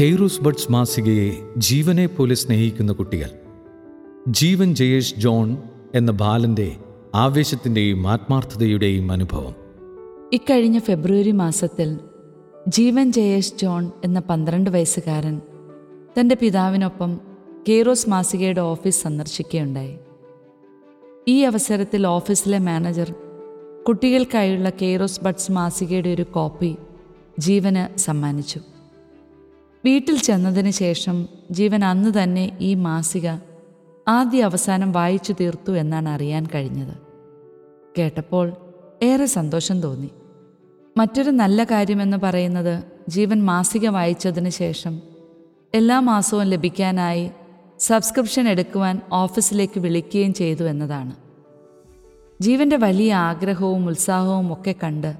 കെയ്റൂസ് buds മാസികയെ ജീവനെ പോലെ സ്നേഹിക്കുന്ന കുട്ടികൾ. ജീവൻ ജയേഷ് ജോൺ എന്ന ബാലന്റെ ആവേശത്തിന്റെയും ആത്മാർത്ഥതയുടെയും അനുഭവം. ഇക്കഴിഞ്ഞ ഫെബ്രുവരി മാസത്തിൽ ജീവൻ ജയേഷ് ജോൺ എന്ന പന്ത്രണ്ട് വയസ്സുകാരൻ തന്റെ പിതാവിനൊപ്പം കെയ്റോസ് മാസികയുടെ ഓഫീസ് സന്ദർശിക്കുകയുണ്ടായി. ഈ അവസരത്തിൽ ഓഫീസിലെ മാനേജർ കുട്ടികൾക്കായുള്ള കെയ്റോസ് ബഡ്സ് മാസികയുടെ ഒരു കോപ്പി ജീവന് സമ്മാനിച്ചു. വീട്ടിൽ ചെന്നതിന് ശേഷം ജീവൻ അന്ന് തന്നെ ഈ മാസിക ആദ്യ അവസാനം വായിച്ചു തീർത്തു എന്നാണ് അറിയാൻ കഴിഞ്ഞത്. കേട്ടപ്പോൾ ഏറെ സന്തോഷം തോന്നി. മറ്റൊരു നല്ല കാര്യമെന്ന് പറയുന്നത് ജീവൻ മാസിക വായിച്ചതിന് ശേഷം എല്ലാ മാസവും ലഭിക്കാനായി സബ്സ്ക്രിപ്ഷൻ എടുക്കുവാൻ ഓഫീസിലേക്ക് വിളിക്കുകയും ചെയ്തു എന്നതാണ്. ജീവന്റെ വലിയ ആഗ്രഹവും ഉത്സാഹവും ഒക്കെ കണ്ട്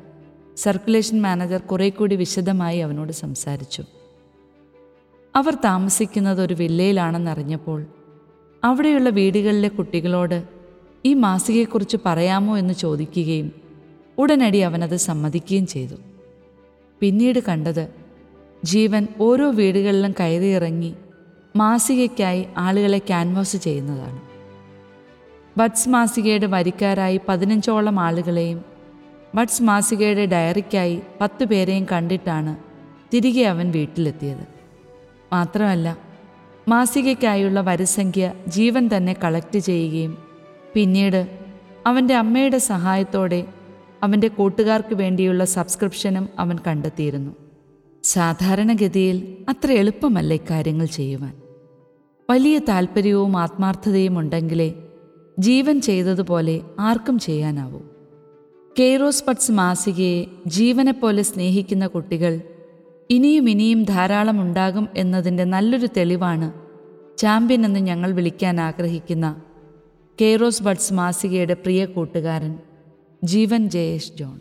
സർക്കുലേഷൻ മാനേജർ കുറെ കൂടി വിശദമായി അവനോട് സംസാരിച്ചു. അവർ താമസിക്കുന്നത് ഒരു വില്ലയിലാണെന്നറിഞ്ഞപ്പോൾ അവിടെയുള്ള വീടുകളിലെ കുട്ടികളോട് ഈ മാസികയെക്കുറിച്ച് പറയാമോ എന്ന് ചോദിക്കുകയും ഉടനടി അവനത് സമ്മതിക്കുകയും ചെയ്തു. പിന്നീട് കണ്ടത് ജീവൻ ഓരോ വീടുകളിലും കയറിയിറങ്ങി മാസികയ്ക്കായി ആളുകളെ ക്യാൻവാസ് ചെയ്യുന്നതാണ്. ബഡ്സ് മാസികയുടെ വരിക്കാരായി പതിനഞ്ചോളം ആളുകളെയും ബഡ്സ് മാസികയുടെ ഡയറിക്കായി പത്ത് പേരെയും കണ്ടിട്ടാണ് തിരികെ അവൻ വീട്ടിലെത്തിയത്. മാത്രമല്ല മാസികയ്ക്കായുള്ള വരിസംഖ്യ ജീവൻ തന്നെ കളക്ട് ചെയ്യുകയും പിന്നീട് അവന്റെ അമ്മയുടെ സഹായത്തോടെ അവന്റെ കൂട്ടുകാർക്ക് വേണ്ടിയുള്ള സബ്സ്ക്രിപ്ഷനും അവൻ കണ്ടെത്തിയിരുന്നു. സാധാരണഗതിയിൽ അത്ര എളുപ്പമല്ല ഇക്കാര്യങ്ങൾ ചെയ്യുവാൻ. വലിയ താല്പര്യവും ആത്മാർത്ഥതയും ഉണ്ടെങ്കിലേ ജീവൻ ചെയ്തതുപോലെ ആർക്കും ചെയ്യാനാവൂ. കെയ്റോസ് പട്സ് മാസികയെ ജീവനെപ്പോലെ സ്നേഹിക്കുന്ന കുട്ടികൾ ഇനിയും ഇനിയും ധാരാളം ഉണ്ടാകും എന്നതിന്റെ നല്ലൊരു തെളിവാണ് ചാമ്പ്യൻ എന്ന് ഞങ്ങൾ വിളിക്കാൻ ആഗ്രഹിക്കുന്ന കെയ്റോസ് ബഡ്സ് മാസികയുടെ പ്രിയ കൂട്ടുകാരൻ ജീവൻ ജയേഷ് ജോൺ.